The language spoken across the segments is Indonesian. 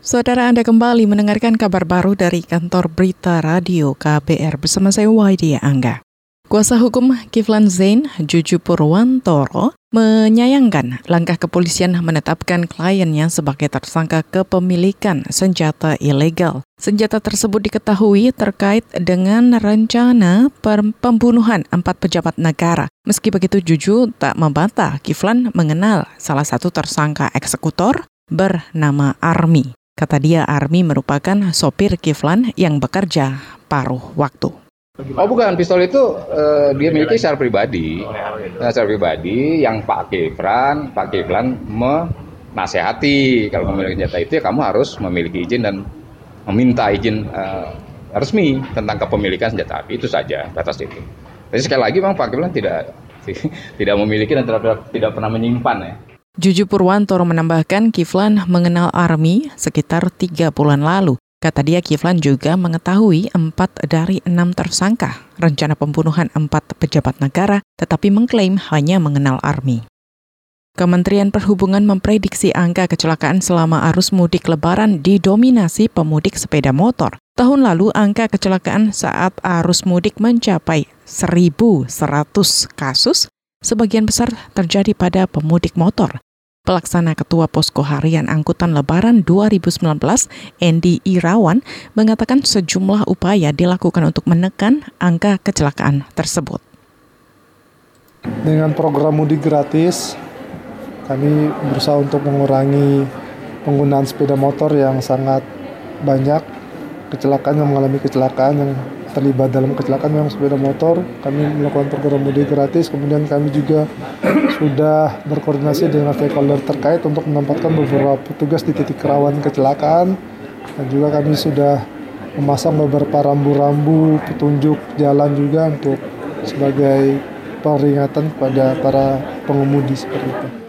Saudara Anda kembali mendengarkan kabar baru dari kantor berita radio KBR bersama saya Waidia Angga. Kuasa hukum Kiflan Zain, Juju Purwantoro, menyayangkan langkah kepolisian menetapkan kliennya sebagai tersangka kepemilikan senjata ilegal. Senjata tersebut diketahui terkait dengan rencana pembunuhan empat pejabat negara. Meski begitu, Juju tak membantah Kiflan mengenal salah satu tersangka eksekutor bernama Army. Kata dia, Army merupakan sopir Kiflan yang bekerja paruh waktu. Oh bukan, pistol itu uh, dia miliki secara pribadi. Nah, secara pribadi yang Pak Kiflan, Pak Kiflan menasehati. Kalau memiliki senjata itu ya kamu harus memiliki izin dan meminta izin uh, resmi tentang kepemilikan senjata api. Itu saja batas itu. Jadi sekali lagi memang Pak Kiflan tidak tidak memiliki dan tidak, tidak pernah menyimpan ya Juju Purwantoro menambahkan Kiflan mengenal Army sekitar tiga bulan lalu. Kata dia Kiflan juga mengetahui empat dari enam tersangka rencana pembunuhan empat pejabat negara, tetapi mengklaim hanya mengenal Army. Kementerian Perhubungan memprediksi angka kecelakaan selama arus mudik lebaran didominasi pemudik sepeda motor. Tahun lalu angka kecelakaan saat arus mudik mencapai 1.100 kasus, sebagian besar terjadi pada pemudik motor. Pelaksana Ketua Posko Harian Angkutan Lebaran 2019, Endi Irawan, mengatakan sejumlah upaya dilakukan untuk menekan angka kecelakaan tersebut. Dengan program mudik gratis, kami berusaha untuk mengurangi penggunaan sepeda motor yang sangat banyak, kecelakaan yang mengalami kecelakaan yang terlibat dalam kecelakaan memang sepeda motor. Kami melakukan program mudik gratis. Kemudian kami juga sudah berkoordinasi dengan stakeholder terkait untuk menempatkan beberapa petugas di titik rawan kecelakaan. Dan juga kami sudah memasang beberapa rambu-rambu petunjuk jalan juga untuk sebagai peringatan kepada para pengemudi seperti itu.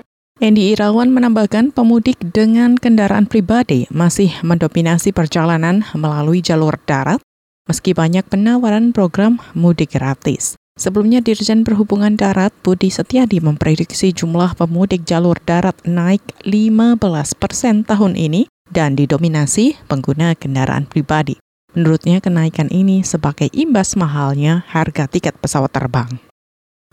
Endi Irawan menambahkan pemudik dengan kendaraan pribadi masih mendominasi perjalanan melalui jalur darat meski banyak penawaran program mudik gratis. Sebelumnya Dirjen Perhubungan Darat Budi Setiadi memprediksi jumlah pemudik jalur darat naik 15 persen tahun ini dan didominasi pengguna kendaraan pribadi. Menurutnya kenaikan ini sebagai imbas mahalnya harga tiket pesawat terbang.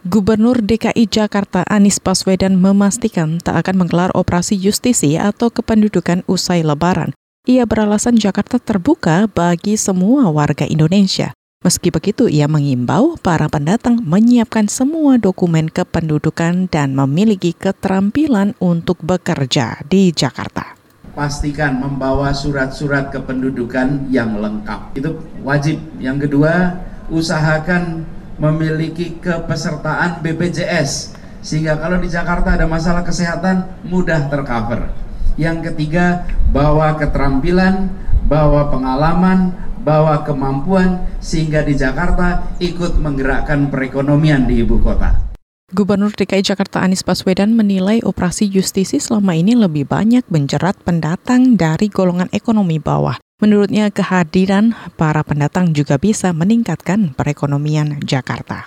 Gubernur DKI Jakarta Anies Baswedan memastikan tak akan menggelar operasi justisi atau kependudukan usai lebaran ia beralasan Jakarta terbuka bagi semua warga Indonesia. Meski begitu, ia mengimbau para pendatang menyiapkan semua dokumen kependudukan dan memiliki keterampilan untuk bekerja di Jakarta. Pastikan membawa surat-surat kependudukan yang lengkap. Itu wajib. Yang kedua, usahakan memiliki kepesertaan BPJS sehingga kalau di Jakarta ada masalah kesehatan mudah tercover. Yang ketiga, bawa keterampilan, bawa pengalaman, bawa kemampuan sehingga di Jakarta ikut menggerakkan perekonomian di ibu kota. Gubernur DKI Jakarta Anies Baswedan menilai operasi justisi selama ini lebih banyak menjerat pendatang dari golongan ekonomi bawah. Menurutnya kehadiran para pendatang juga bisa meningkatkan perekonomian Jakarta.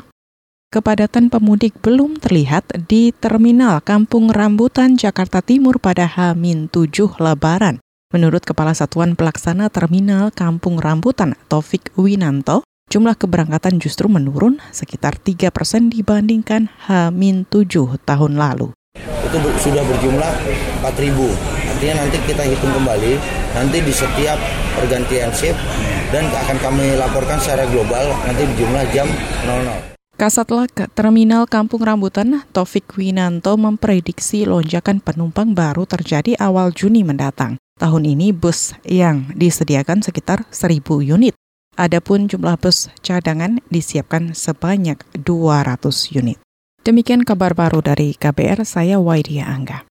Kepadatan pemudik belum terlihat di Terminal Kampung Rambutan, Jakarta Timur pada H-7 Lebaran. Menurut Kepala Satuan Pelaksana Terminal Kampung Rambutan, Taufik Winanto, jumlah keberangkatan justru menurun sekitar 3 persen dibandingkan H-7 tahun lalu. Itu sudah berjumlah 4.000. Artinya nanti kita hitung kembali, nanti di setiap pergantian shift, dan akan kami laporkan secara global nanti di jumlah jam 00. Kasatlantas Terminal Kampung Rambutan, Taufik Winanto memprediksi lonjakan penumpang baru terjadi awal Juni mendatang. Tahun ini bus yang disediakan sekitar 1.000 unit. Adapun jumlah bus cadangan disiapkan sebanyak 200 unit. Demikian kabar baru dari KBR, saya Waidia Angga.